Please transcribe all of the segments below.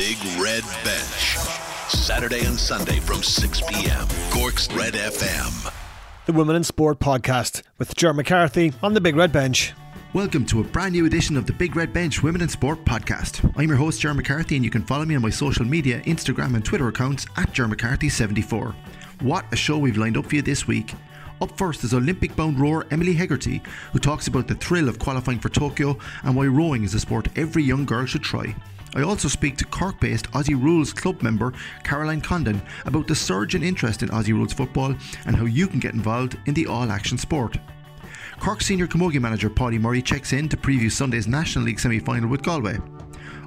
Big Red Bench. Saturday and Sunday from 6 p.m. Cork's Red FM. The Women in Sport podcast with Ger McCarthy on the Big Red Bench. Welcome to a brand new edition of the Big Red Bench Women in Sport podcast. I'm your host, Ger McCarthy, and you can follow me on my social media, Instagram, and Twitter accounts at Ger McCarthy74. What a show we've lined up for you this week. Up first is Olympic bound rower Emily Hegarty, who talks about the thrill of qualifying for Tokyo and why rowing is a sport every young girl should try. I also speak to Cork based Aussie Rules club member Caroline Condon about the surge in interest in Aussie Rules football and how you can get involved in the all action sport. Cork senior camogie manager Paudie Murray checks in to preview Sunday's National League semi final with Galway.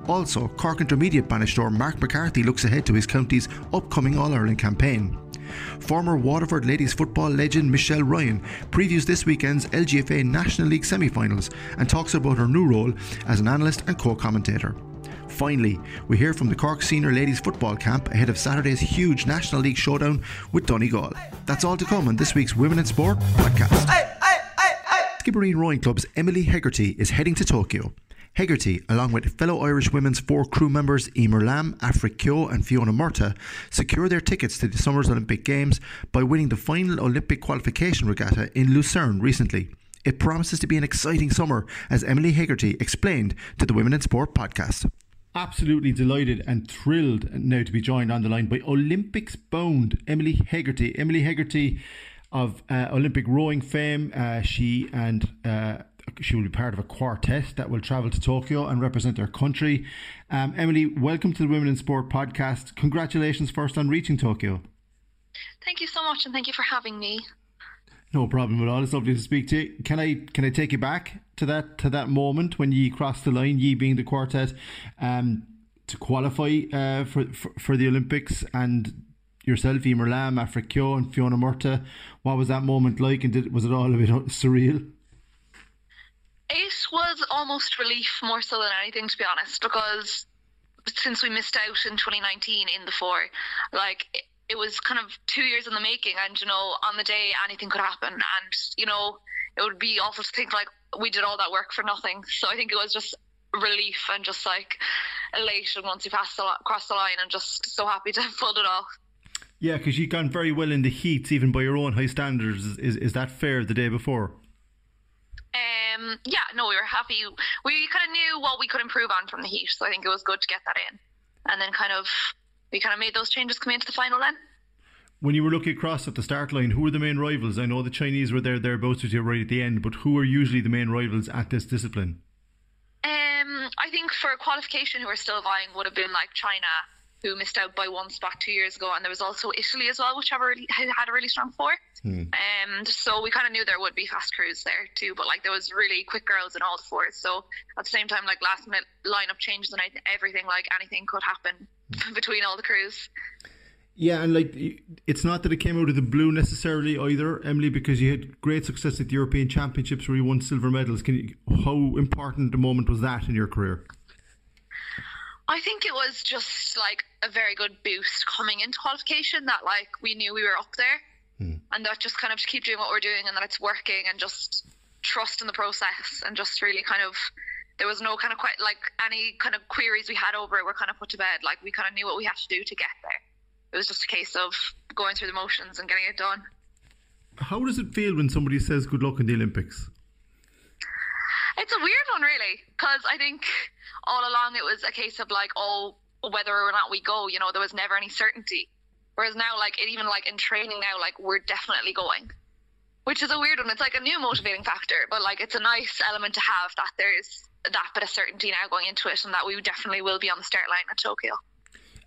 Also, Cork Intermediate banisher Mark McCarthy looks ahead to his county's upcoming All Ireland campaign. Former Waterford ladies football legend Michelle Ryan previews this weekend's LGFA National League semi finals and talks about her new role as an analyst and co commentator. Finally, we hear from the Cork Senior Ladies Football Camp ahead of Saturday's huge National League showdown with Donegal. That's all to come on this week's Women in Sport podcast. Skibbereen Rowing Club's Emily Hegarty is heading to Tokyo. Hegarty, along with fellow Irish women's four crew members Eimear Lambe, Aifric Keogh, and Fiona Murtagh, secure their tickets to the summer's Olympic Games by winning the final Olympic qualification regatta in Lucerne recently. It promises to be an exciting summer, as Emily Hegarty explained to the Women in Sport podcast absolutely delighted and thrilled now to be joined on the line by Olympics bound Emily Hegarty. Emily Hegarty of uh, Olympic rowing fame. Uh, she and uh, she will be part of a quartet that will travel to Tokyo and represent their country. Um, Emily, welcome to the Women in Sport podcast. Congratulations first on reaching Tokyo. Thank you so much, and thank you for having me. No problem at all. It's lovely to speak to you. Can I can I take you back to that to that moment when ye crossed the line, ye being the quartet, um, to qualify uh, for, for, for the Olympics and yourself, Eimear Lambe, Aifric Keogh and Fiona Murtagh. What was that moment like and did was it all a bit surreal? It was almost relief more so than anything to be honest, because since we missed out in 2019 in the four, like it was kind of two years in the making and you know on the day anything could happen. And you know it would be awful to think like we did all that work for nothing. So i think it was just relief and just like elation once you passed the, crossed the line and just so happy to have pulled it off. Yeah because you've gone very well in the heats even by your own high standards. Is, is that fair the day before? Um yeah no we were happy. We kind of knew what we could improve on from the heat so i think it was good to get that in. And then kind of we kind of made those changes coming into the final then. When you were looking across at the start line, who were the main rivals? I know the Chinese were there thereabouts with you right at the end, but who are usually the main rivals at this discipline? Um, I think for qualification, who are still vying would have been like China, who missed out by one spot two years ago, and there was also Italy as well, which have a really, had a really strong four. Hmm. Um, so we kind of knew there would be fast crews there too, but like there was really quick girls in all the fours. So at the same time, like last minute lineup changes and everything, like anything could happen between all the crews. Yeah, and like it's not that it came out of the blue necessarily either, Emily, because you had great success at the European Championships where you won silver medals. Can you, how important a moment was that in your career? I think it was just like a very good boost coming into qualification that like we knew we were up there, hmm. and that just kind of to keep doing what we're doing and that it's working and just trust in the process and just really kind of there was no kind of quite like any kind of queries we had over it were kind of put to bed. Like we kind of knew what we had to do to get there. It was just a case of going through the motions and getting it done. How does it feel when somebody says good luck in the Olympics? It's a weird one, really, because I think all along it was a case of like, oh, whether or not we go, you know, there was never any certainty. Whereas now, like, it, even like in training now, like, we're definitely going which is a weird one. It's like a new motivating factor, but like it's a nice element to have that there's that bit of certainty now going into it, and that we definitely will be on the start line at Tokyo.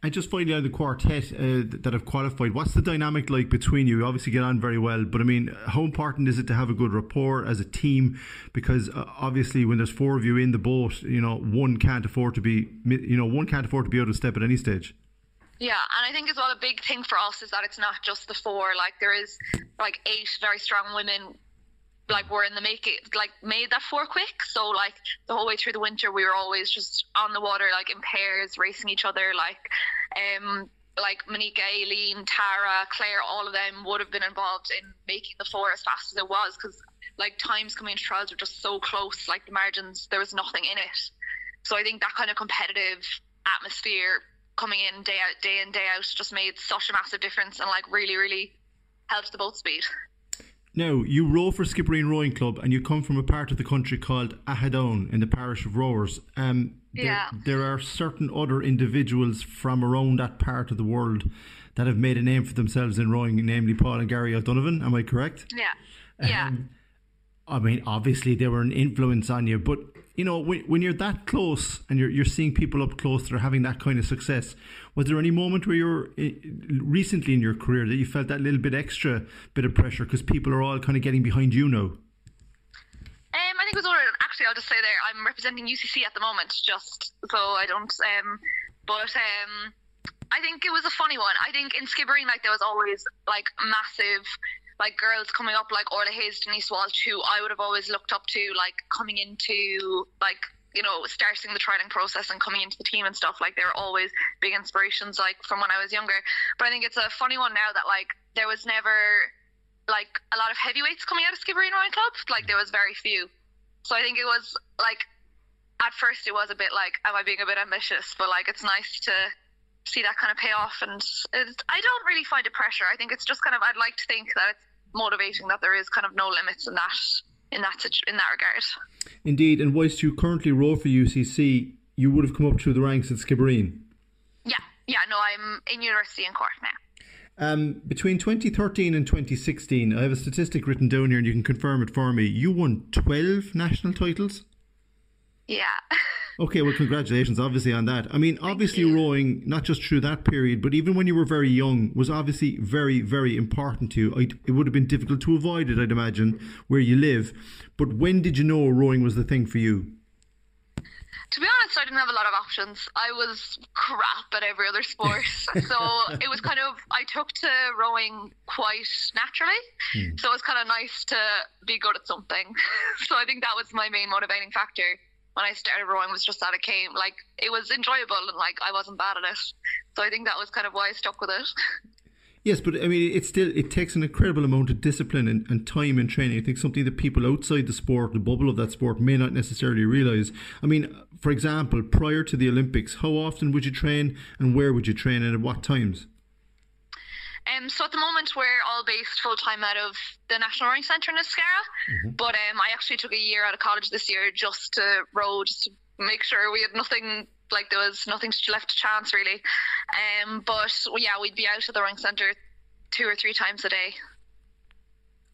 And just finally on the quartet uh, that have qualified, what's the dynamic like between you? You obviously get on very well, but I mean, how important is it to have a good rapport as a team? Because uh, obviously, when there's four of you in the boat, you know, one can't afford to be, you know, one can't afford to be out of step at any stage. Yeah, and I think as well a big thing for us is that it's not just the four. Like there is like eight very strong women like we're in the make it like made that four quick so like the whole way through the winter we were always just on the water like in pairs racing each other like um like Monica, Aileen, Tara, Claire, all of them would have been involved in making the four as fast as it was because like times coming into trials were just so close like the margins there was nothing in it so I think that kind of competitive atmosphere coming in day out, day in, day out, just made such a massive difference and like really, really helped the boat speed. Now, you row for Skibbereen Rowing Club and you come from a part of the country called Aughadown in the parish of Rowers. Um, there, Yeah. there are certain other individuals from around that part of the world that have made a name for themselves in rowing, namely Paul and Gary O'Donovan. Am I correct? Yeah. Yeah. Um, I mean, obviously they were an influence on you, but you know, when, when you're that close and you're you're seeing people up close that are having that kind of success, was there any moment where you're eh, recently in your career that you felt that little bit extra bit of pressure because people are all kind of getting behind you now? Um, I think it was over. Actually, I'll just say there, I'm representing UCC at the moment, just so I don't. Um, but um, I think it was a funny one. I think in Skibbereen, like there was always like massive, like girls coming up, like Orla Hayes, Denise Walsh, who I would have always looked up to, like coming into like you know starting the training process and coming into the team and stuff. Like they were always big inspirations, like from when I was younger. But I think it's a funny one now that like there was never like a lot of heavyweights coming out of Skibbereen Rowing Club. Like there was very few. So I think it was like at first it was a bit like, am I being a bit ambitious? But like it's nice to see that kind of pay off. And I don't really find it pressure. I think it's just kind of I'd like to think that it's motivating that there is kind of no limits in that in that situ- in that regard. Indeed, and whilst you currently row for UCC, you would have come up through the ranks at Skibbereen. Yeah, yeah. No, I'm in university in Cork now. Um, between 2013 and 2016, I have a statistic written down here, and you can confirm it for me. You won 12 national titles. Yeah. Okay, well, congratulations, obviously, on that. I mean, obviously, rowing, not just through that period, but even when you were very young, was obviously very, very important to you. It would have been difficult to avoid it, I'd imagine, where you live. But when did you know rowing was the thing for you? To be honest, I didn't have a lot of options. I was crap at every other sport. so it was kind of, I took to rowing quite naturally. Hmm. So it was kind of nice to be good at something. so I think that was my main motivating factor when I started rowing was just that it came, like, it was enjoyable and, like, I wasn't bad at it. So I think that was kind of why I stuck with it. Yes, but I mean, it still it takes an incredible amount of discipline and, and time in training. I think something that people outside the sport, the bubble of that sport, may not necessarily realize. I mean, for example, prior to the Olympics, how often would you train, and where would you train, and at what times? Um, so at the moment we're all based full time out of the National Rowing Centre in Inniscarra, but um, I actually took a year out of college this year just to row, just to make sure we had nothing like there was nothing left to chance really. Um, but yeah, we'd be out of the rowing centre two or three times a day.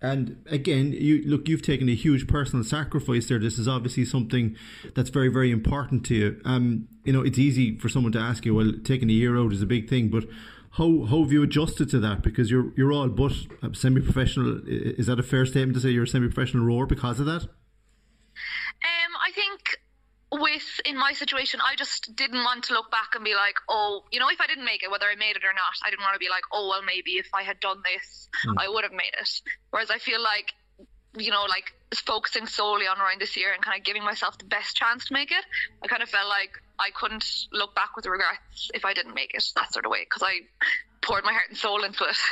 And again, you look, you've taken a huge personal sacrifice there. This is obviously something that's very, very important to you. Um, you know, it's easy for someone to ask you, well, taking a year out is a big thing, but how how have you adjusted to that? Because you're you're all but semi-professional. Is that a fair statement to say you're a semi-professional rower because of that? Um, I think with in my situation, I just didn't want to look back and be like, oh, you know, if I didn't make it, whether I made it or not, I didn't want to be like, oh, well, maybe if I had done this, I would have made it. Whereas I feel like, you know, like focusing solely on rowing this year and kind of giving myself the best chance to make it, I kind of felt like I couldn't look back with regrets if I didn't make it that sort of way because I poured my heart and soul into it.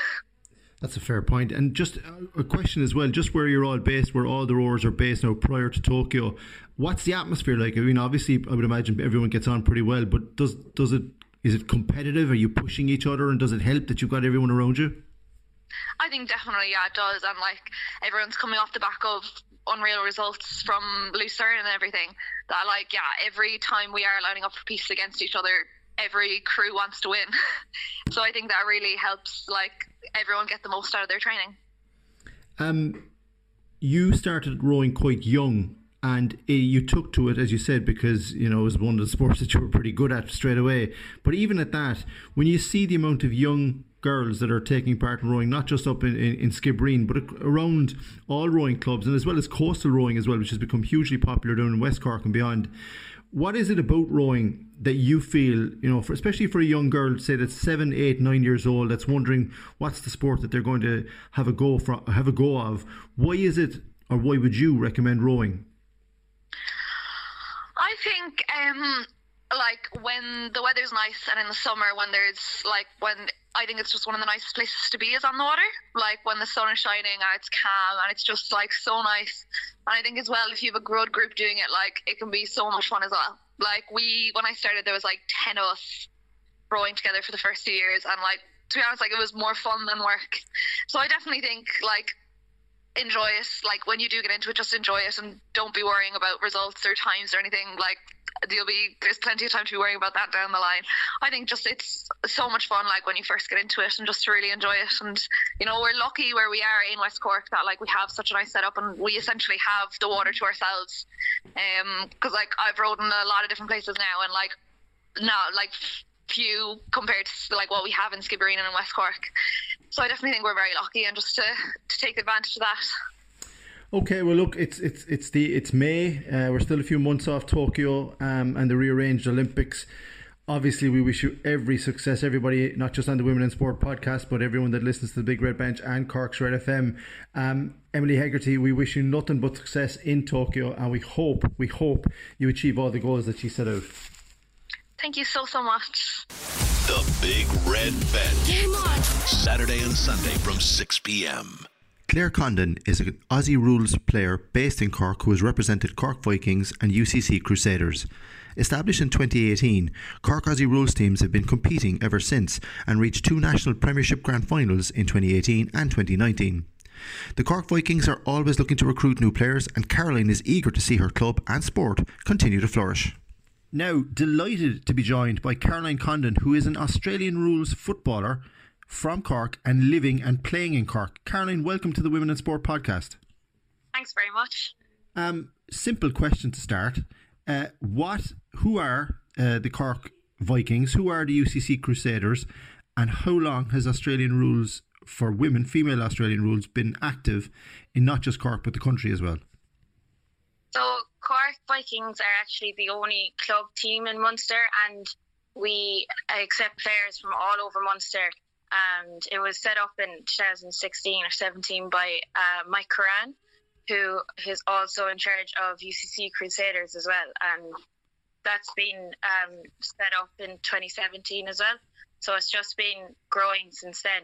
That's a fair point. And just uh, a question as well, just where you're all based, where all the rowers are based now prior to Tokyo, what's the atmosphere like? I mean, obviously, I would imagine everyone gets on pretty well, but does does it is it competitive? Are you pushing each other, and does it help that you've got everyone around you? I think definitely, yeah, it does. And like everyone's coming off the back of unreal results from Lucerne and everything. That like, yeah, every time we are lining up for pieces against each other, every crew wants to win. so I think that really helps like everyone get the most out of their training. Um, you started rowing quite young, and uh, you took to it, as you said, because you know it was one of the sports that you were pretty good at straight away. But even at that, when you see the amount of young girls that are taking part in rowing, not just up in, in, in Skibbereen, but around all rowing clubs, and as well as coastal rowing as well, which has become hugely popular down in West Cork and beyond. What is it about rowing that you feel, you know, for, especially for a young girl, say that's seven, eight, nine years old, that's wondering what's the sport that they're going to have a go for, have a go of? Why is it, or why would you recommend rowing? I think um like when the weather's nice and in the summer when there's like when I think it's just one of the nicest places to be is on the water. Like when the sun is shining and it's calm and it's just like so nice. And I think as well if you have a good group doing it, like it can be so much fun as well. Like we when I started there was like ten of us rowing together for the first two years, and like to be honest, like it was more fun than work. So I definitely think like enjoy it. Like when you do get into it, just enjoy it and don't be worrying about results or times or anything. Like there'll be there's plenty of time to be worrying about that down the line. I think just it's so much fun like when you first get into it and just to really enjoy it. And you know we're lucky where we are in West Cork that like we have such a nice setup and we essentially have the water to ourselves. Um, because like I've rode in a lot of different places now and like now like few compared to like what we have in Skibbereen and in West Cork. So I definitely think we're very lucky and just to, to take advantage of that. Okay, well, look, it's it's it's the it's May. Uh, we're still a few months off Tokyo um, and the rearranged Olympics. Obviously, we wish you every success, everybody, not just on the Women in Sport podcast, but everyone that listens to the Big Red Bench and Cork's Red FM. Um, Emily Hegarty, we wish you nothing but success in Tokyo, and we hope, we hope you achieve all the goals that you set out. Thank you so so much. The Big Red Bench. Saturday and Sunday from 6 p.m. Claire Condon is an Aussie rules player based in Cork who has represented Cork Vikings and UCC Crusaders. Established in 2018, Cork Aussie rules teams have been competing ever since and reached two national premiership grand finals in 2018 and 2019. The Cork Vikings are always looking to recruit new players, and Caroline is eager to see her club and sport continue to flourish. Now, delighted to be joined by Caroline Condon, who is an Australian rules footballer from Cork and living and playing in Cork. Caroline, welcome to the Women in Sport podcast. Thanks very much. Um, simple question to start. Uh, what? Who are uh, the Cork Vikings? Who are the UCC Crusaders? And how long has Australian rules for women, female Australian rules, been active in not just Cork but the country as well? So Cork Vikings are actually the only club team in Munster, and we accept players from all over Munster. And it was set up in 2016 or 17 by uh, Mike Curran, who is also in charge of UCC Crusaders as well. And that's been um, set up in 2017 as well. So it's just been growing since then.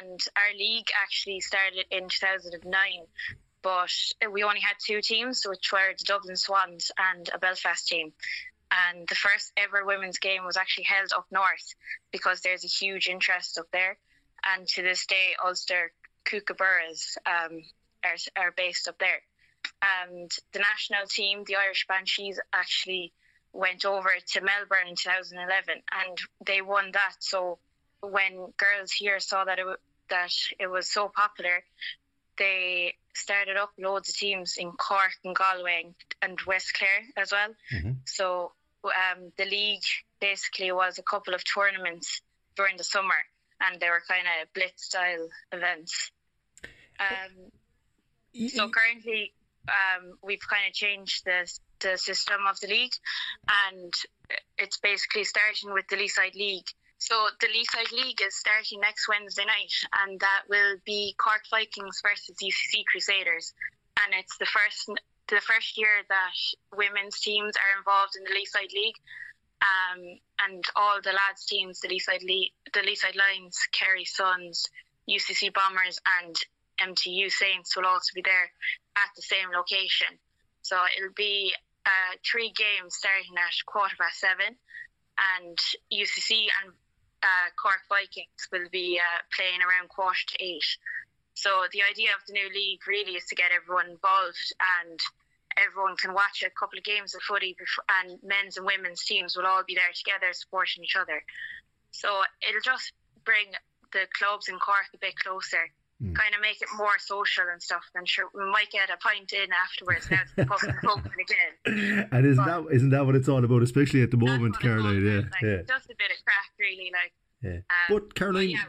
And our league actually started in 2009 but we only had two teams, which were the Dublin Swans and a Belfast team. And the first ever women's game was actually held up north because there's a huge interest up there. And to this day, Ulster Kookaburras um, are, are based up there. And the national team, the Irish Banshees, actually went over to Melbourne in 2011 and they won that. So when girls here saw that it, that it was so popular, they started up loads of teams in Cork and Galway and West Clare as well. Mm-hmm. So um, the league basically was a couple of tournaments during the summer, and they were kind of blitz style events. Um, so currently, um, we've kind of changed the the system of the league, and it's basically starting with the Leeside League so the Leeside League is starting next Wednesday night, and that will be Cork Vikings versus UCC Crusaders, and it's the first the first year that women's teams are involved in the Leeside League, um, and all the lads teams, the Leaside Le- the Leeside Lions, Kerry Suns, UCC Bombers, and MTU Saints will also be there at the same location. So it'll be uh, three games starting at quarter past seven, and UCC and uh, Cork Vikings will be uh, playing around quarter to eight. So the idea of the new league really is to get everyone involved and everyone can watch a couple of games of footy before, and men's and women's teams will all be there together supporting each other. So it'll just bring the clubs in Cork a bit closer. Mm. Kind of make it more social and stuff. I'm sure we might get a pint in afterwards now the pubs open again. And isn't but, that isn't that what it's all about, especially at the moment, Caroline? Yeah, like, yeah. Just a bit of crack, really. Like yeah. Um, but Caroline, yeah,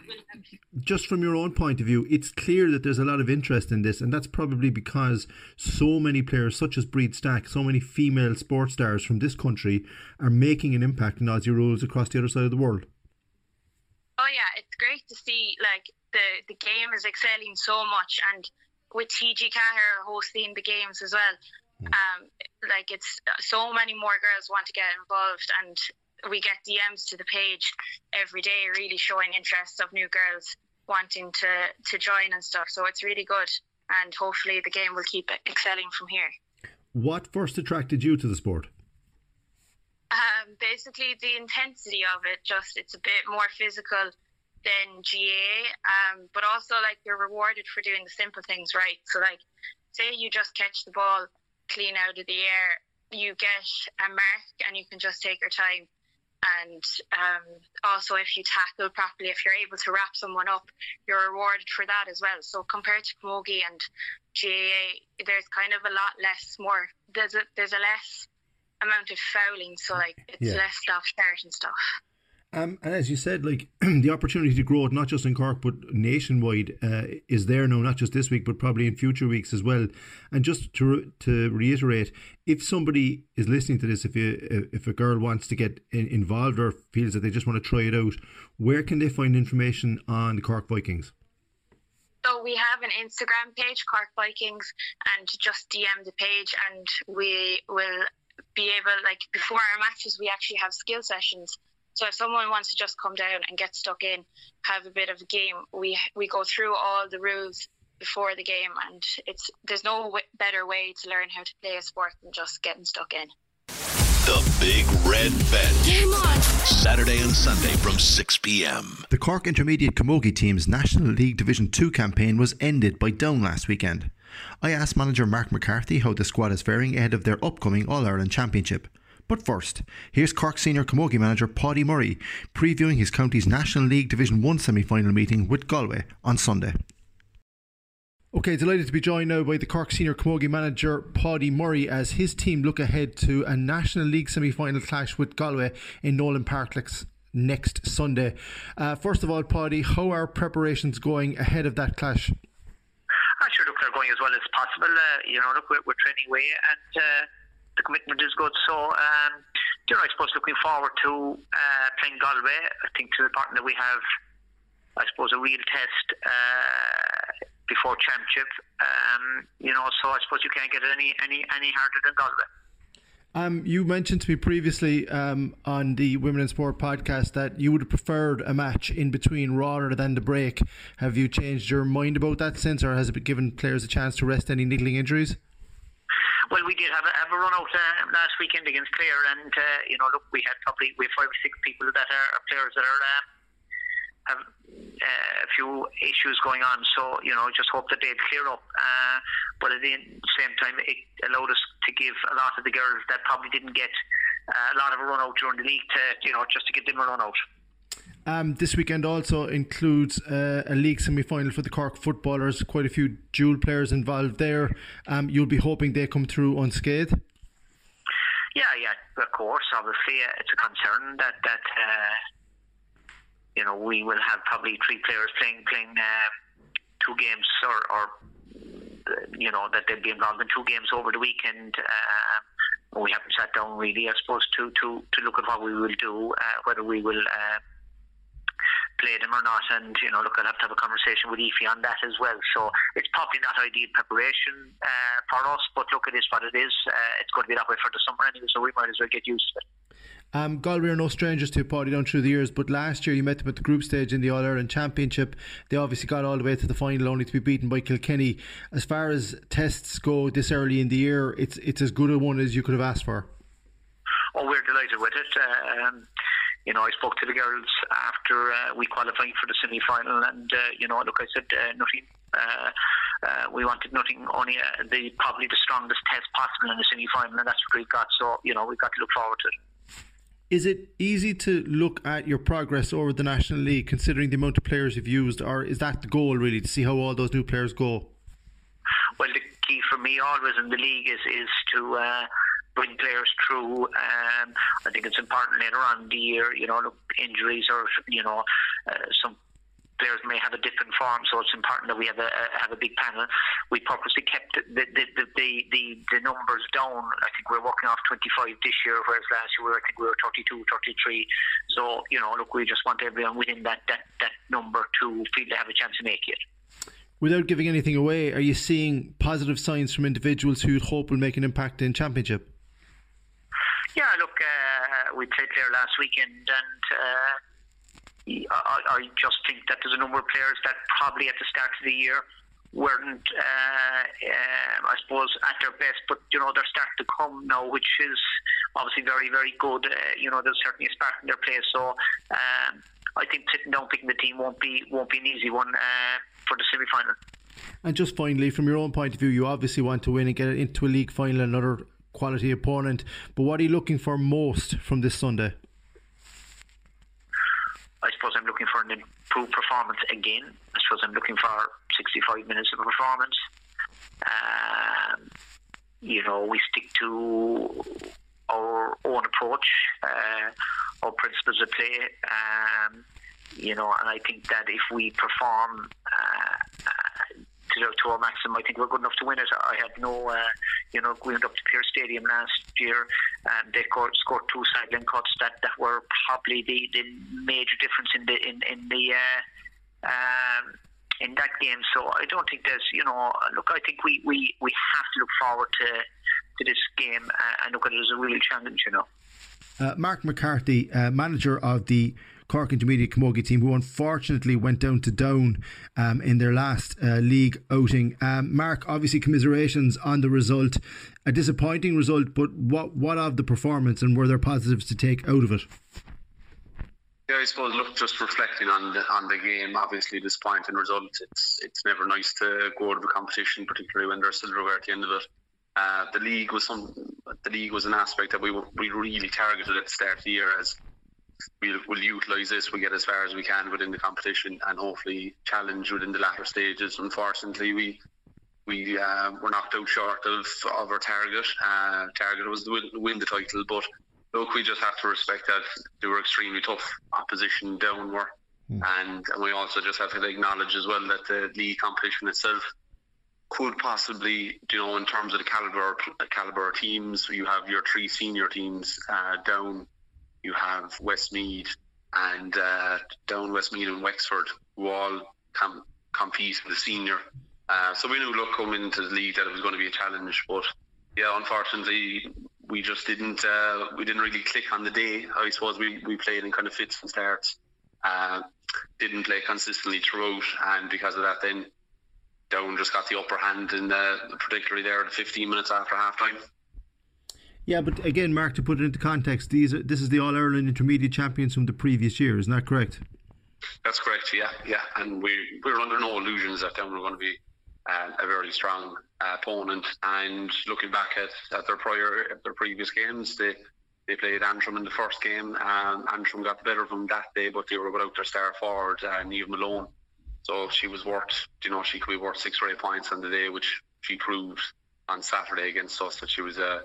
just from your own point of view, it's clear that there's a lot of interest in this, and that's probably because so many players, such as Bríd Stack, so many female sports stars from this country, are making an impact in Aussie rules across the other side of the world. Oh yeah, it's great to see like the the game is excelling so much, and with TG Ceathair hosting the games as well. Hmm. Um, like it's so many more girls want to get involved, and we get DMs to the page every day, really showing interest of new girls wanting to to join and stuff. So it's really good, and hopefully the game will keep excelling from here. What first attracted you to the sport? Um, basically, the intensity of it, just it's a bit more physical than GA, um, but also like you're rewarded for doing the simple things right. So, like, say you just catch the ball clean out of the air, you get a mark and you can just take your time. And um, also, if you tackle properly, if you're able to wrap someone up, you're rewarded for that as well. So, compared to Camogie and GAA, there's kind of a lot less, more, there's a, there's a less amount of fouling, so like it's yeah. less stop start and stuff. Um, and as you said, like the opportunity to grow it not just in Cork but nationwide uh, is there now, not just this week but probably in future weeks as well. And just to to reiterate, if somebody is listening to this, if you, if a girl wants to get involved or feels that they just want to try it out, where can they find information on the Cork Vikings? So we have an Instagram page, Cork Vikings, and just DM the page, and we will be able, like before our matches, we actually have skill sessions. So if someone wants to just come down and get stuck in, have a bit of a game, we we go through all the rules before the game, and it's there's no w- better way to learn how to play a sport than just getting stuck in. The Big Red Bench. Saturday and Sunday from 6 p.m. The Cork Intermediate Camogie team's National League Division 2 campaign was ended by Down last weekend. I asked manager Mark McCarthy how the squad is faring ahead of their upcoming All Ireland Championship. But first, here's Cork senior camogie manager Paudie Murray previewing his county's National League Division 1 semi final meeting with Galway on Sunday. Okay, delighted to be joined now by the Cork senior camogie manager Paudie Murray as his team look ahead to a National League semi final clash with Galway in Nowlan Park next Sunday. Uh, first of all, Paudie, how are preparations going ahead of that clash? I'm sure, look, they're going as well as possible. Uh, you know, look, we're, we're training away and uh, the commitment is good. So, um, you know, I suppose looking forward to uh, playing Galway. I think to the that we have, I suppose, a real test uh, before championship. Um, you know, so I suppose you can't get any any any harder than Galway. Um, you mentioned to me previously um, on the Women in Sport podcast that you would have preferred a match in between rather than the break. Have you changed your mind about that since, or has it given players a chance to rest any niggling injuries? Well, we did have a, have a run out uh, last weekend against Clare, and uh, you know, look, we had probably we have five or six people that are, are players that are uh, have uh, a few issues going on. So you know, just hope that they'd clear up. Uh, but at the same time, it allowed us to give a lot of the girls that probably didn't get uh, a lot of a run out during the league to you know just to give them a run out. Um, this weekend also includes uh, a league semi final for the Cork footballers. Quite a few dual players involved there. Um, you'll be hoping they come through unscathed. Yeah, yeah, of course. Obviously, uh, it's a concern that that uh, you know, we will have probably three players playing playing um, two games or, or you know that they'll be involved in two games over the weekend. Uh, we haven't sat down really, I suppose, to to to look at what we will do, uh, whether we will. Uh, play them or not and you know look I'll have to have a conversation with Ephie on that as well so it's probably not ideal preparation uh, for us but look it is what it is uh, it's going to be that way for the summer anyway so we might as well get used to it um, Galway are no strangers to a party down through the years, but last year you met them at the group stage in the All Ireland Championship. They obviously got all the way to the final, only to be beaten by Kilkenny. As far as tests go this early in the year, it's it's as good a one as you could have asked for. Oh, we're delighted with it. Um, you know, I spoke to the girls after uh, we qualified for the semi final, and uh, you know, look, I said uh, nothing. Uh, uh, we wanted nothing, only uh, the probably the strongest test possible in the semi final, and that's what we've got. So, you know, we've got to look forward to it. Is it easy to look at your progress over the National League, considering the amount of players you've used, or is that the goal really to see how all those new players go? Well, the key for me always in the league is is to uh, bring players through. Um, I think it's important later on in the year, you know, look, injuries or you know, uh, some players may have a different form, so it's important that we have a, have a big panel. We purposely kept the the, the the, the, the numbers down. I think we're working off 25 this year, whereas last year I think we were 32, 33. So you know, look, we just want everyone within that that that number to feel they have a chance to make it. Without giving anything away, are you seeing positive signs from individuals who you hope will make an impact in championship? Yeah, look, uh, we played there last weekend, and uh, I, I just think that there's a number of players that probably at the start of the year weren't, uh, uh, I suppose, at their best. But you know, they're starting to come now, which is obviously very, very good. Uh, you know, there's certainly a spark in their play. So um, I think sitting down picking the team won't be won't be an easy one uh, for the semi final. And just finally, from your own point of view, you obviously want to win and get into a league final, another quality opponent. But what are you looking for most from this Sunday? I suppose I'm looking for an improved performance again. I suppose I'm looking for 65 minutes of performance. Um, you know, we stick to our own approach, uh, our principles of play. Um, you know, and I think that if we perform uh, to, to our maximum, I think we're good enough to win it. I had no, uh, you know, going up to Pearse Stadium last year, and they scored, scored two sideline cuts that, that were probably the, the major difference in the in in the. Uh, um, in that game, so I don't think there's, you know, look, I think we, we, we have to look forward to to this game uh, and look at it as a real challenge, you know. Uh, Mark McCarthy, uh, manager of the Cork Intermediate Camogie team, who unfortunately went down to Down um, in their last uh, league outing. Um, Mark, obviously, commiserations on the result. A disappointing result, but what what of the performance and were there positives to take out of it? Yeah, I suppose. Look, just reflecting on the on the game. Obviously, disappointing result. It's it's never nice to go out of a competition, particularly when there's silverware at the end of it. Uh, the league was some. The league was an aspect that we were, we really targeted at the start of the year as we'll, we'll utilise this, we'll get as far as we can within the competition and hopefully challenge within the latter stages. Unfortunately, we we uh, were knocked out short of, of our target. Uh, target was to win, win the title, but look, we just have to respect that they were extremely tough opposition downward. Mm. And, and we also just have to acknowledge as well that the league competition itself could possibly, you know, in terms of the caliber caliber teams, you have your three senior teams uh, down you have Westmeath and uh, down Westmeath and Wexford who all com- compete in the senior. Uh, so we knew, look, coming into the league that it was going to be a challenge, but yeah, unfortunately, we just didn't uh, we didn't really click on the day. I suppose we, we played in kind of fits and starts, uh, didn't play consistently throughout, and because of that, then Down just got the upper hand, in the, particularly there, the 15 minutes after half time. Yeah, but again, Mark, to put it into context, these are, this is the All Ireland Intermediate champions from the previous year, isn't that correct? That's correct. Yeah, yeah, and we we're under no illusions that then we're going to be uh, a very strong uh, opponent. And looking back at, at their prior their previous games, they they played Antrim in the first game. Um, Antrim got the better of them that day, but they were without their star forward, uh, Niamh Mallon. So she was worth, you know, she could be worth six or eight points on the day, which she proved on Saturday against us that she was a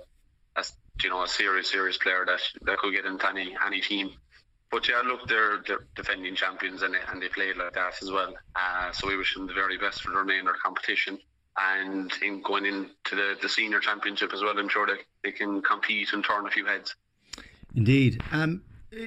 a you know a serious serious player that that could get into any any team. But yeah, look, they're, they're defending champions and they, and they played like that as well. Uh, so we wish them the very best for the remainder of the competition. And in going into the, the senior championship as well, I'm sure they, they can compete and turn a few heads. Indeed. Um,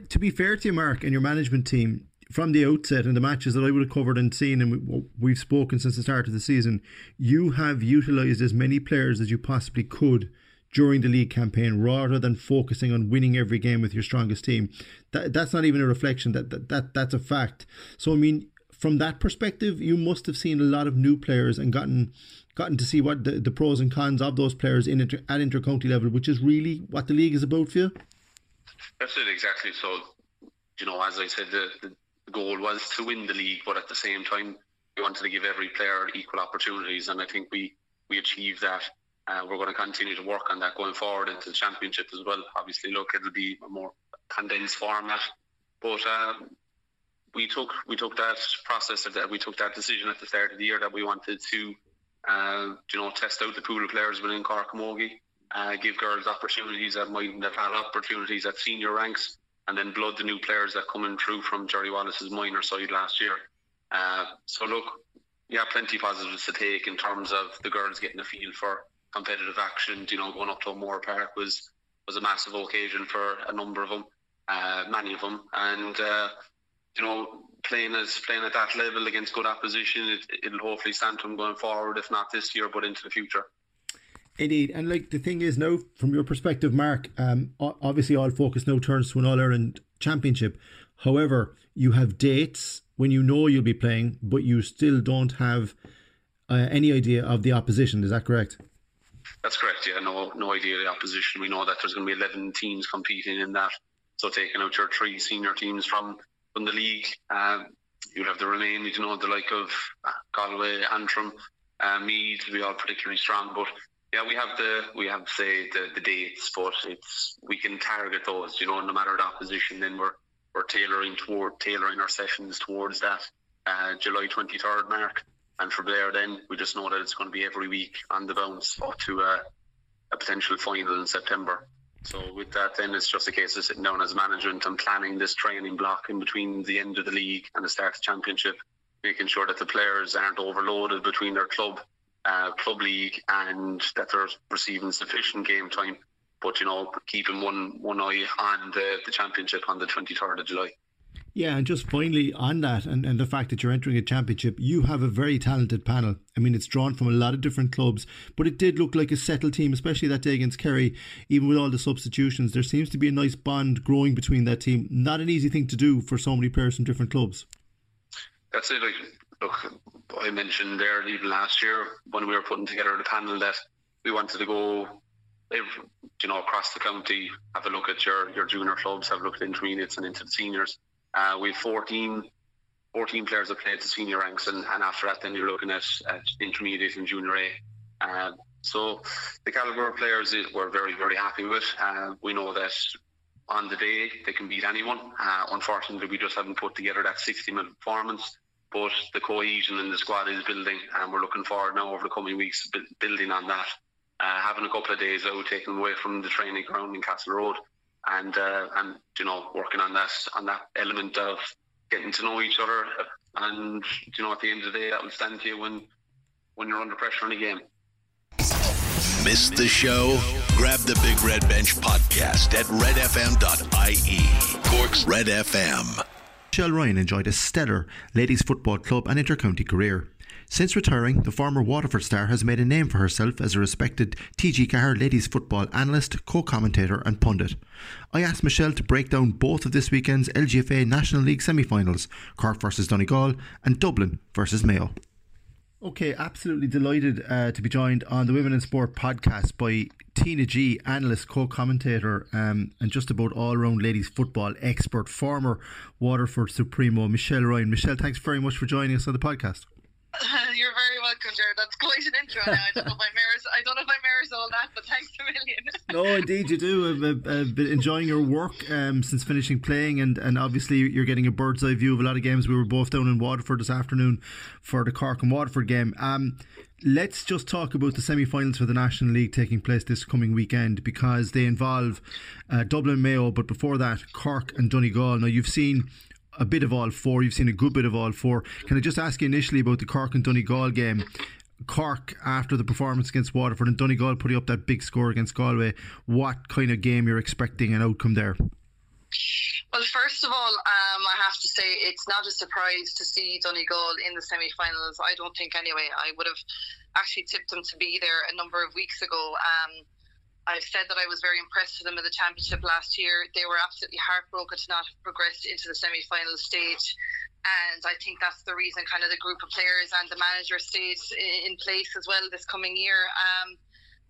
to be fair to you, Mark, and your management team, from the outset and the matches that I would have covered and seen, and we've spoken since the start of the season, you have utilised as many players as you possibly could during the league campaign rather than focusing on winning every game with your strongest team. That, that's not even a reflection. That, that that that's a fact. So I mean, from that perspective, you must have seen a lot of new players and gotten gotten to see what the, the pros and cons of those players in inter, at intercounty level, which is really what the league is about for you. That's it exactly. So, you know, as I said, the, the goal was to win the league, but at the same time, we wanted to give every player equal opportunities, and I think we we achieved that. Uh, we're going to continue to work on that going forward into the championship as well. Obviously, look, it'll be a more condensed format, but uh, we took we took that process that we took that decision at the start of the year that we wanted to, uh, you know, test out the pool of players within Cork Camogie, uh, give girls opportunities that might have had opportunities at senior ranks, and then blood the new players that coming through from Jerry Wallace's minor side last year. Uh, so look, yeah, plenty positives to take in terms of the girls getting a feel for competitive action. You know, going up to O'Moore Park was was a massive occasion for a number of them, uh, many of them, and uh, you know, playing as playing at that level against good opposition, it, it'll hopefully stand them going forward, if not this year, but into the future. Indeed, and like the thing is now, from your perspective, Mark, um, obviously all focus now turns to an All Ireland Championship. However, you have dates when you know you'll be playing, but you still don't have uh, any idea of the opposition. Is that correct? That's correct. Yeah, no, no the opposition. We know that there's going to be 11 teams competing in that. So taking out your three senior teams from from the league, um, you'll have the remaining. You know, the like of uh, Galway, Antrim, uh, Meath will be all particularly strong. But yeah, we have the we have say the, the dates, but it's we can target those. You know, no matter the opposition, then we're we're tailoring toward tailoring our sessions towards that uh, July 23rd mark. And from there, then we just know that it's going to be every week on the bounce up to a, a potential final in September. So with that, then it's just a case of sitting down as management and planning this training block in between the end of the league and the start of the championship, making sure that the players aren't overloaded between their club, uh, club league, and that they're receiving sufficient game time. But you know, keeping one one eye on the, the championship on the 23rd of July. Yeah, and just finally on that, and, and the fact that you're entering a championship, you have a very talented panel. I mean, it's drawn from a lot of different clubs, but it did look like a settled team, especially that day against Kerry. Even with all the substitutions, there seems to be a nice bond growing between that team. Not an easy thing to do for so many players from different clubs. That's it. Like, look, I mentioned there even last year when we were putting together the panel that we wanted to go you know, across the county, have a look at your, your junior clubs, have a look at intermediates and into the seniors. Uh, we have 14, 14 players that play at the senior ranks, and, and after that, then you're looking at, at intermediate and junior A. Uh, so the caliber of players we're very, very happy with. Uh, we know that on the day they can beat anyone. Uh, unfortunately, we just haven't put together that 60 minute performance. But the cohesion in the squad is building, and we're looking forward now over the coming weeks building on that. Uh, having a couple of days out, taken away from the training ground in Castle Road, and uh, and you know working on that on that element of getting to know each other and you know at the end of the day that will stand to you when when you're under pressure in a game. Missed the show? Grab the Big Red Bench podcast at redfm.ie. Cork's Red FM. Michelle Ryan enjoyed a stellar ladies football club and intercounty career. Since retiring, the former Waterford star has made a name for herself as a respected TG Ceathair ladies football analyst, co-commentator and pundit. I asked Michelle to break down both of this weekend's LGFA National League semi-finals, Cork versus Donegal and Dublin versus Mayo. Okay, absolutely delighted uh, to be joined on the Women in Sport podcast by Tina G, analyst, co commentator, um, and just about all round ladies football expert, former Waterford Supremo, Michelle Ryan. Michelle, thanks very much for joining us on the podcast. You're very welcome, Jared. That's quite an intro now. I don't know if I mirrors. I don't know if all that, but thanks a million. no, indeed you do. I've, I've, been enjoying your work um, since finishing playing, and, and obviously you're getting a bird's eye view of a lot of games. We were both down in Waterford this afternoon for the Cork and Waterford game. Um, let's just talk about the semi-finals for the National League taking place this coming weekend because they involve uh, Dublin Mayo, but before that, Cork and Donegal. Now you've seen a bit of all four. You've seen a good bit of all four. Can I just ask you initially about the Cork and Donegal game? Cork after the performance against Waterford and Donegal putting up that big score against Galway. What kind of game you're expecting an outcome there? Well, first of all, um, I have to say it's not a surprise to see Donegal in the semi-finals. I don't think anyway. I would have actually tipped them to be there a number of weeks ago. Um, I've said that I was very impressed with them in the championship last year. They were absolutely heartbroken to not have progressed into the semi final stage. And I think that's the reason kind of the group of players and the manager stays in place as well this coming year. Um,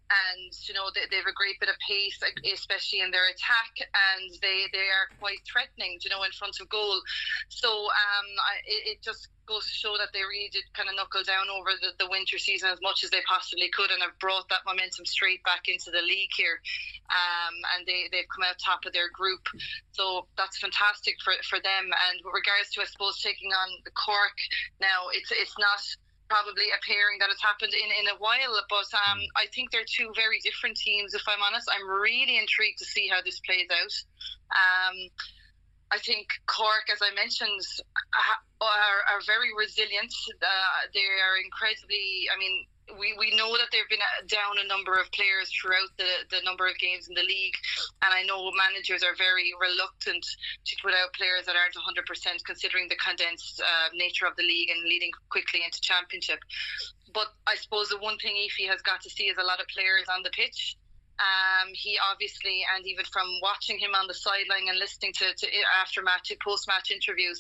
and you know they, they have a great bit of pace, especially in their attack, and they they are quite threatening, you know, in front of goal. So um, I, it, it just goes to show that they really did kind of knuckle down over the, the winter season as much as they possibly could, and have brought that momentum straight back into the league here. Um, and they they've come out top of their group, so that's fantastic for for them. And with regards to I suppose taking on the Cork now, it's it's not probably appearing that it's happened in, in a while. But um, mm. I think they're two very different teams, if I'm honest. I'm really intrigued to see how this plays out. Um, I think Cork, as I mentioned, are, are very resilient. Uh, they are incredibly, I mean, we, we know that they've been down a number of players throughout the, the number of games in the league, and I know managers are very reluctant to put out players that aren't 100% considering the condensed uh, nature of the league and leading quickly into championship. But I suppose the one thing Ephie has got to see is a lot of players on the pitch. Um, he obviously, and even from watching him on the sideline and listening to, to after match, post match interviews,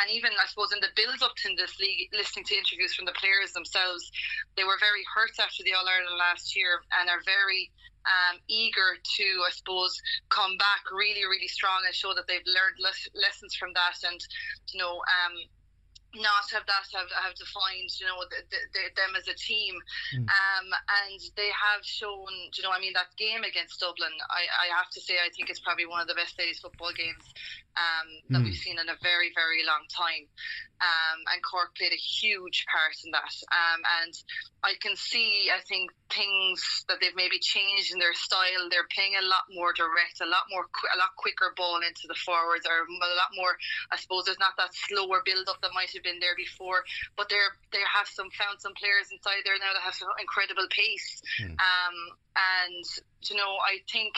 and even I suppose in the build up to this league, listening to interviews from the players themselves, they were very hurt after the All Ireland last year and are very um, eager to, I suppose, come back really, really strong and show that they've learned le- lessons from that and, you know, um, not have that have, have defined you know the, the, them as a team mm. um, and they have shown you know I mean that game against Dublin I, I have to say I think it's probably one of the best ladies football games um, that mm. we've seen in a very very long time um, and Cork played a huge part in that um, and I can see I think things that they've maybe changed in their style they're playing a lot more direct a lot more a lot quicker ball into the forwards or a lot more I suppose there's not that slower build up that might have been there before, but they're they have some found some players inside there now that have some incredible pace. Mm. Um, and you know, I think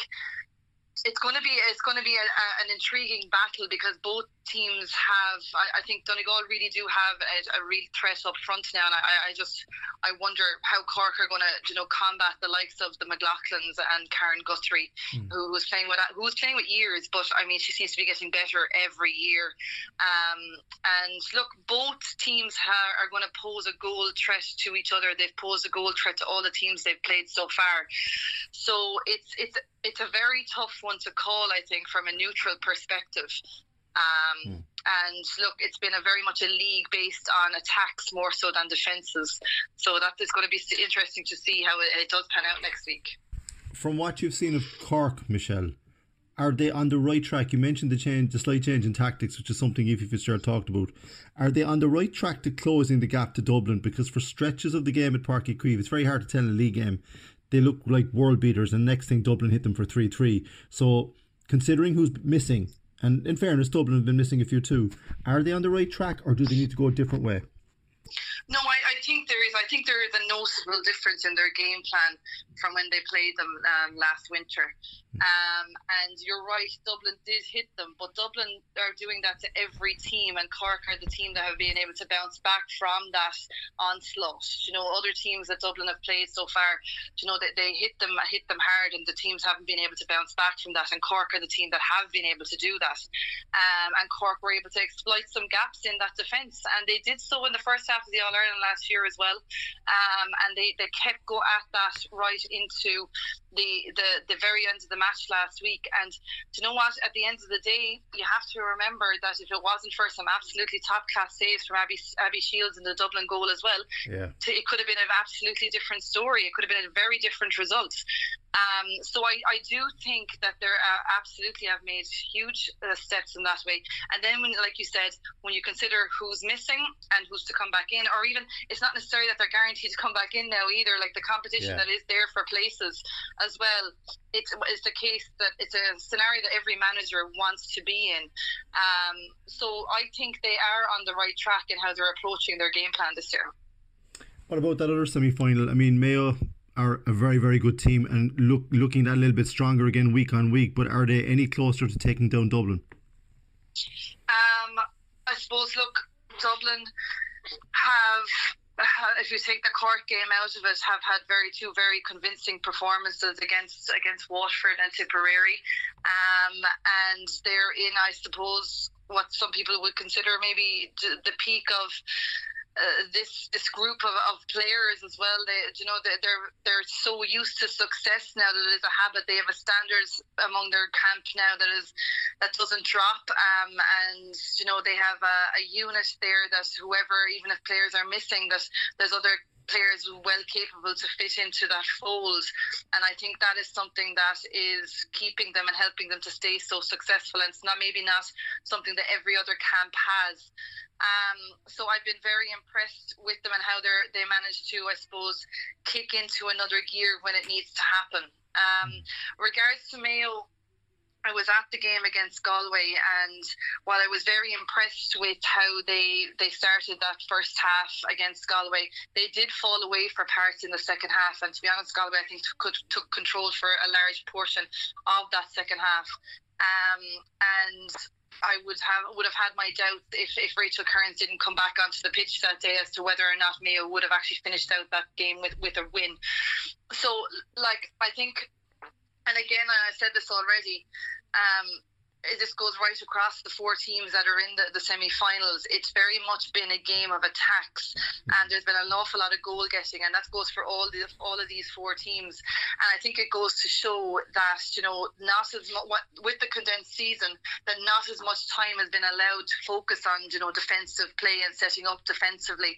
it's going to be it's going to be a, a, an intriguing battle because both teams have. I, I think Donegal really do have a, a, real threat up front now, and I, I just I wonder how Cork are going to you know combat the likes of the McLaughlins and Karen Guthrie, mm. who was playing with who was playing with years, but I mean she seems to be getting better every year. Um, and look, both teams ha- are going to pose a goal threat to each other. They've posed a goal threat to all the teams they've played so far. So it's it's it's a very tough one to call, I think, from a neutral perspective. Um, mm. And look, it's been a very much a league based on attacks more so than defences. So that is going to be interesting to see how it, it does pan out next week. From what you've seen of Cork, Michelle, are they on the right track? You mentioned the change, the slight change in tactics, which is something Ephie Fitzgerald talked about. Are they on the right track to closing the gap to Dublin? Because for stretches of the game at Páirc Uí Chaoimh, it's very hard to tell in a league game. They look like world beaters, and next thing Dublin hit them for three three. So considering who's missing and in fairness, Dublin have been missing a few too. Are they on the right track, or do they need to go a different way? No, I, I think there is. I think there is a noticeable difference in their game plan from when they played them um, last winter. Um, and you're right, Dublin did hit them, but Dublin are doing that to every team, and Cork are the team that have been able to bounce back from that onslaught. You know, other teams that Dublin have played so far, you know, they, they hit them hit them hard, and the teams haven't been able to bounce back from that. And Cork are the team that have been able to do that. Um, and Cork were able to exploit some gaps in that defence, and they did so in the first half of the All Ireland last year as well. Um, and they, they kept go at that right into the, the the very end of the match last week. And do you know what? At the end of the day, you have to remember that if it wasn't for some absolutely top class saves from Abby, Abby Shiels in the Dublin goal as well, yeah. it could have been an absolutely different story. It could have been a very different result. Um, so I, I do think that they uh, absolutely have made huge uh, steps in that way. And then, when, like you said, when you consider who's missing and who's to come back in, or even it's not necessarily that they're guaranteed to come back in now either. Like the competition yeah. that is there for places as well. It's, it's the case that it's a scenario that every manager wants to be in. Um, so I think they are on the right track in how they're approaching their game plan this year. What about that other semi final? I mean, Mayo are a very very good team and look looking that a little bit stronger again week on week. But are they any closer to taking down Dublin? Um, I suppose. Look, Dublin have if you take the Cork game out of it, have had very two very convincing performances against against Waterford and Tipperary, um, and they're in, I suppose, what some people would consider maybe the peak of uh, this this group of, of players as well. They you know they, they're they're so used to success now that it is a habit. They have a standards among their camp now that is that doesn't drop. Um, and you know they have a, a unit there that whoever even if players are missing that there's other players well capable to fit into that fold. And I think that is something that is keeping them and helping them to stay so successful. And it's not maybe not something that every other camp has. Um, so I've been very impressed with them and how they they managed to, I suppose, kick into another gear when it needs to happen. Um, regards to Mayo, I was at the game against Galway, and while I was very impressed with how they they started that first half against Galway, they did fall away for parts in the second half. And to be honest, Galway I think could took control for a large portion of that second half. Um, and I would have would have had my doubts if, if Rachel Kearns didn't come back onto the pitch that day as to whether or not Mayo would have actually finished out that game with, with a win. So, like, I think and again, I said this already. Um, just goes right across the four teams that are in the, the semi-finals. It's very much been a game of attacks, and there's been an awful lot of goal getting, and that goes for all the all of these four teams. And I think it goes to show that you know not as much with the condensed season that not as much time has been allowed to focus on you know defensive play and setting up defensively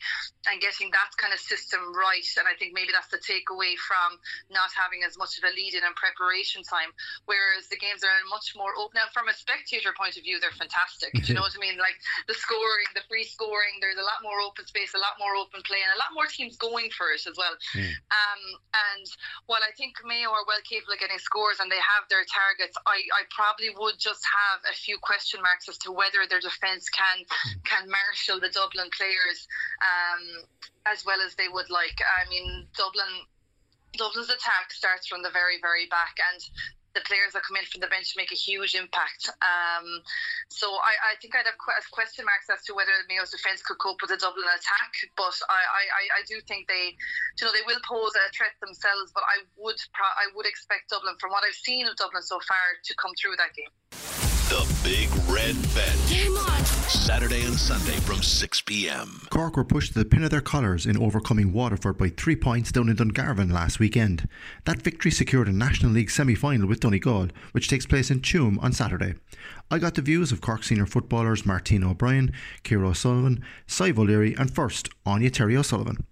and getting that kind of system right. And I think maybe that's the takeaway from not having as much of a lead in and preparation time, whereas the games are much more open. Now, from a spectator point of view, they're fantastic. Do you know what I mean? Like the scoring, the free scoring, there's a lot more open space, a lot more open play, and a lot more teams going for it as well. Mm. Um, and while I think Mayo are well capable of getting scores and they have their targets, I, I probably would just have a few question marks as to whether their defence can mm. can marshal the Dublin players um, as well as they would like. I mean, Dublin. Dublin's attack starts from the very, very back, and the players that come in from the bench make a huge impact. Um, so I, I, think I'd have question marks as to whether Mayo's defence could cope with a Dublin attack, but I, I, I do think they, you know, they will pose a threat themselves. But I would I would expect Dublin, from what I've seen of Dublin so far, to come through that game. The Big Red Bench. Saturday and Sunday from 6 p.m. Cork were pushed to the pin of their colours in overcoming Waterford by three points down in Dungarvan last weekend. That victory secured a National League semi final with Donegal, which takes place in Tuam on Saturday. I got the views of Cork senior footballers Martina O'Brien, Ciara O'Sullivan, Sadhbh O'Leary, and first, Aine Terry O'Sullivan.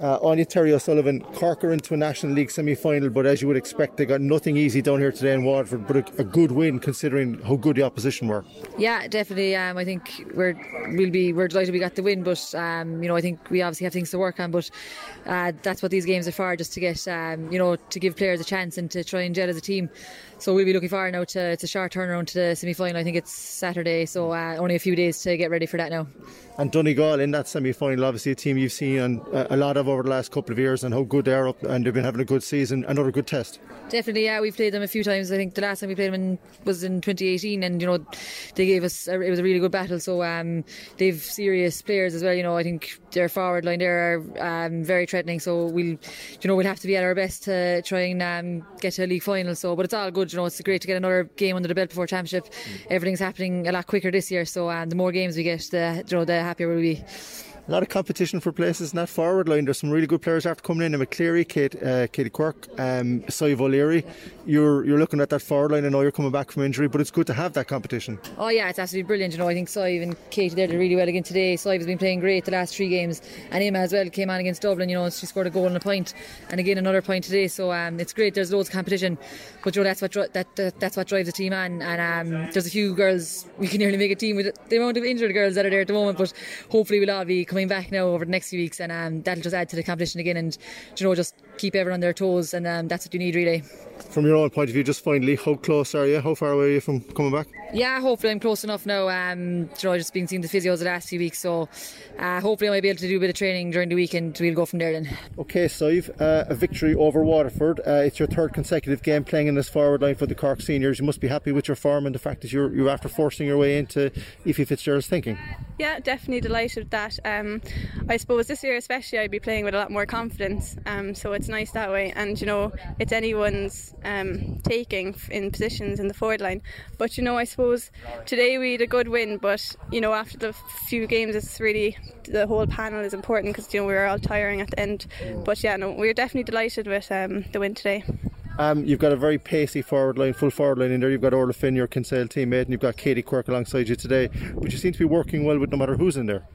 Uh, Aine Terry O'Sullivan, Cork are into a National League semi final, but as you would expect, they got nothing easy down here today in Waterford, but a, a good win considering how good the opposition were. Yeah, definitely. Um, I think we're we'll be we're delighted we got the win, but um, you know I think we obviously have things to work on, but uh, that's what these games are for, just to get um, you know to give players a chance and to try and gel as a team. So we'll be looking forward now to a short turnaround to the semi final. I think it's Saturday, so uh, only a few days to get ready for that now. And Donegal in that semi final, obviously a team you've seen a lot of over the last couple of years, and how good they are up, and they've been having a good season. Another good test. Definitely, yeah. We've played them a few times. I think the last time we played them in, was in 2018, and you know they gave us a, it was a really good battle. So um, they've serious players as well. You know, I think their forward line there are um, very threatening. So we'll, you know, we'll have to be at our best to try and um, get to a league final. So, but it's all good. You know, it's great to get another game under the belt before championship. Mm. Everything's happening a lot quicker this year. So um, the more games we get, the you know, the happier we'll be a lot of competition for places in that forward line. There's some really good players after coming in. McCleary, Kate, uh, Katie Quirk, um, Sadhbh O'Leary. You're you're looking at that forward line. I know you're coming back from injury, but it's good to have that competition. Oh yeah, it's absolutely brilliant. You know, I think Sadhbh and Katie did really well again today. Sadhbh has been playing great the last three games, and Emma as well came on against Dublin. You know, she scored a goal and a point, and again another point today. So um, it's great. There's loads of competition, but you know that's what that, that that's what drives the team on. And um, there's a few girls we can nearly make a team with the amount of injured girls that are there at the moment, but hopefully we'll all be coming back now over the next next few weeks, and um, that'll just add to the competition again, and you know just keep everyone on their toes, and um, that's what you need really. From your own point of view, just finally, how close are you? How far away are you from coming back? Yeah, hopefully I'm close enough now. Um, you know, just been seeing the physios the last few weeks, so uh, hopefully I might be able to do a bit of training during the week, and we'll go from there then. Okay, so you've uh, a victory over Waterford. Uh, it's your third consecutive game playing in this forward line for the Cork seniors. You must be happy with your form and the fact that you're you're after forcing your way into Ephie Fitzgerald's thinking. Yeah, definitely delighted with that. Um, I suppose this year especially I'd be playing with a lot more confidence, um, so it's nice that way. And you know, it's anyone's um, taking in positions in the forward line. But you know, I suppose today we had a good win, but you know, after the few games, it's really the whole panel is important because you know we were all tiring at the end. But yeah, no, we are definitely delighted with um, the win today. Um, you've got a very pacey forward line, full forward line in there. You've got Orla Finn, your Kinsale teammate, and you've got Katie Quirk alongside you today. But you seem to be working well with no matter who's in there.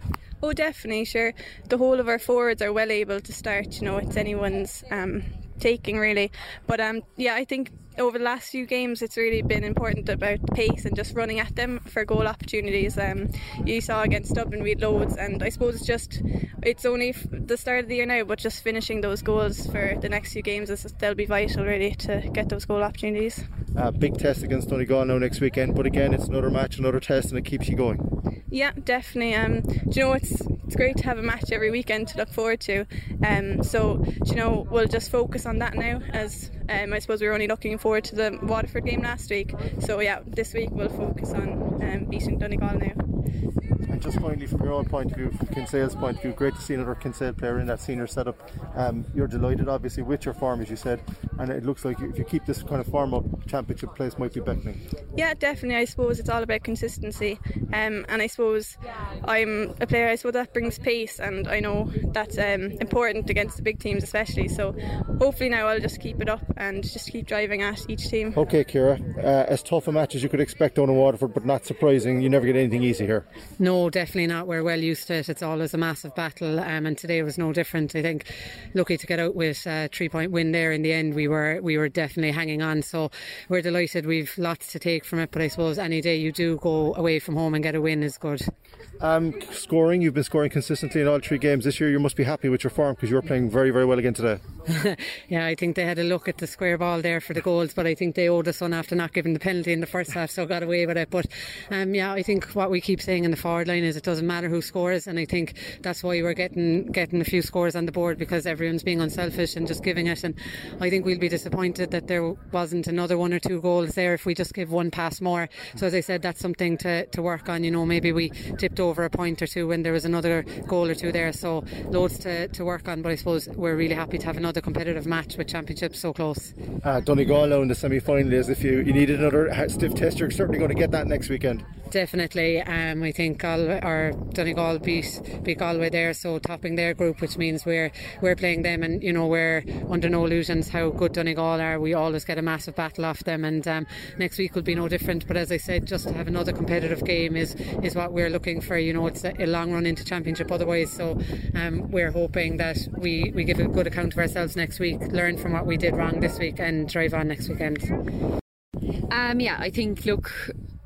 Oh, definitely, sure. The whole of our forwards are well able to start. You know, it's anyone's um, taking really. But um, yeah, I think over the last few games, it's really been important about pace and just running at them for goal opportunities. Um, you saw against Dublin we had loads, and I suppose it's just it's only the start of the year now, but just finishing those goals for the next few games is they'll be vital really to get those goal opportunities. Uh, big test against Donegal now next weekend, but again, it's another match, another test, and it keeps you going. Yeah, definitely. Um, do you know it's it's great to have a match every weekend to look forward to. Um, so you know we'll just focus on that now as um, I suppose we were only looking forward to the Waterford game last week. So yeah, this week we'll focus on um, beating Donegal now. And just finally, from your own point of view, from Kinsale's point of view, great to see another Kinsale player in that senior setup. Um, you're delighted, obviously, with your form, as you said, and it looks like if you keep this kind of form up, championship place might be beckoning. Yeah, definitely. I suppose it's all about consistency, um, and I suppose I'm a player. I suppose that brings pace, and I know that's um, important against the big teams, especially. So hopefully now I'll just keep it up and just keep driving at each team. Okay, Ciara, uh, as tough a match as you could expect on in Waterford, but not surprising. You never get anything easy here. No, definitely not. We're well used to it. It's always a massive battle, um, and today was no different. I think lucky to get out with a three point win there. In the end, we were we were definitely hanging on. So we're delighted. We've lots to take from it, but I suppose any day you do go away from home and get a win is good. Um, scoring, you've been scoring consistently in all three games this year. You must be happy with your form because you're playing very, very well again today. yeah, I think they had a look at the square ball there for the goals, but I think they owed us one after not giving the penalty in the first half, so got away with it. But um, yeah, I think what we keep saying in the forward line is it doesn't matter who scores, and I think that's why we're getting getting a few scores on the board because everyone's being unselfish and just giving it. And I think we'll be disappointed that there wasn't another one or two goals there if we just give one pass more. So as I said, that's something to, to work on. You know, maybe we tipped over a point or two when there was another goal or two there. So loads to, to work on. But I suppose we're really happy to have another competitive match with championships so close. Uh, Donegal in the semi final is if you, you needed another stiff test, you're certainly going to get that next weekend. Definitely. Um, I think Galway, or Donegal beat, beat Galway there, so topping their group, which means we're we're playing them, and you know we're under no illusions how good Donegal are. We always get a massive battle off them, and um, next week will be no different. But as I said, just to have another competitive game is is what we're looking for. You know, it's a, a long run into championship otherwise. So um, we're hoping that we we give a good account of ourselves next week, learn from what we did wrong this week, and drive on next weekend. Um, yeah, I think look,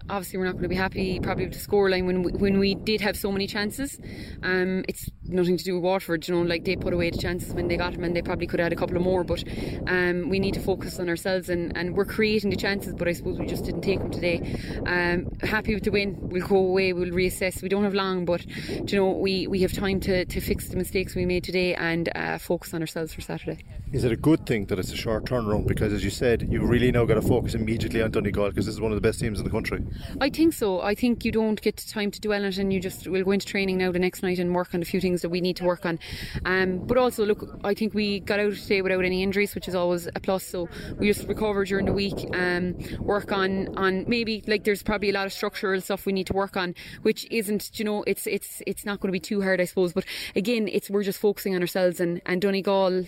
obviously we're not going to be happy probably with the scoreline when we, when we did have so many chances. Um, it's nothing to do with Waterford, you know, like they put away the chances when they got them and they probably could have had a couple of more. But um, we need to focus on ourselves and, and we're creating the chances, but I suppose we just didn't take them today. Um, happy with the win. We'll go away. We'll reassess. We don't have long, but you know we we have time to, to fix the mistakes we made today and uh, focus on ourselves for Saturday. Is it a good thing that it's a short turnaround? Because as you said, you've really now got to focus immediately on Donegal because this is one of the best teams in the country. I think so. I think you don't get time to dwell on it, and you just will go into training now the next night and work on a few things that we need to work on. Um, but also, look, I think we got out today without any injuries, which is always a plus. So we just recover during the week, um, work on on maybe like there's probably a lot of structural stuff we need to work on, which isn't you know it's it's it's not going to be too hard, I suppose. But again, it's we're just focusing on ourselves and and Donegal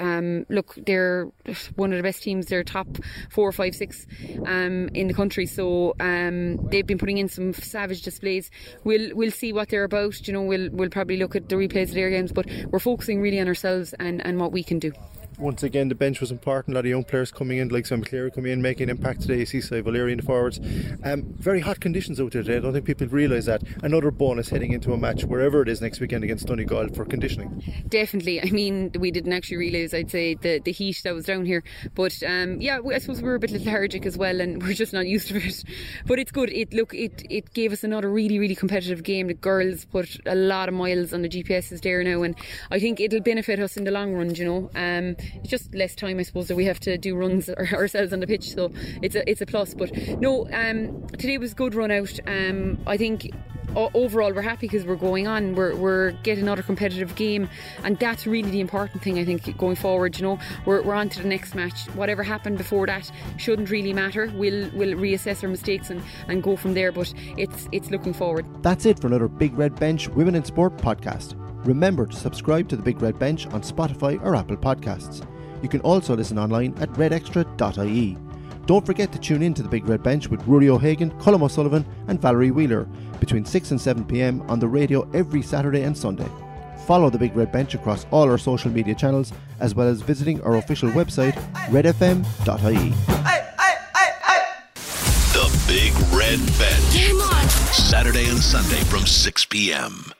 um, look, they're one of the best teams. They're top four, five, six um, in the country. So um, they've been putting in some savage displays. We'll we'll see what they're about. You know, we'll we'll probably look at the replays of their games, but we're focusing really on ourselves and, and what we can do once again, the bench was important. A lot of young players coming in, like Sam McCleary coming in, making an impact today. You see Sadhbh O'Leary in the forwards. Um, very hot conditions out there today. I don't think people realise that. Another bonus heading into a match, wherever it is next weekend against Donegal for conditioning. Definitely. I mean, we didn't actually realise, I'd say, the, the heat that was down here. But um, yeah, I suppose we were a bit lethargic as well and we're just not used to it. But it's good. It Look, it, it gave us another really, really competitive game. The girls put a lot of miles on the GPSs there now and I think it'll benefit us in the long run, you know. Um, it's just less time, I suppose, that we have to do runs ourselves on the pitch. So it's a it's a plus. But no, um, today was good run out. Um, I think overall we're happy because we're going on we're, we're getting another competitive game and that's really the important thing I think going forward you know we're, we're on to the next match whatever happened before that shouldn't really matter we'll we'll reassess our mistakes and, and go from there but it's it's looking forward that's it for another Big Red Bench Women in Sport podcast remember to subscribe to the Big Red Bench on Spotify or Apple Podcasts you can also listen online at redextra.ie. Don't forget to tune in to the Big Red Bench with Rory O'Hagan, Colm O'Sullivan, and Valerie Wheeler between 6 and 7 pm on the radio every Saturday and Sunday. Follow the Big Red Bench across all our social media channels, as well as visiting our official website, redfm.ie. The Big Red Bench. Saturday and Sunday from 6 p.m.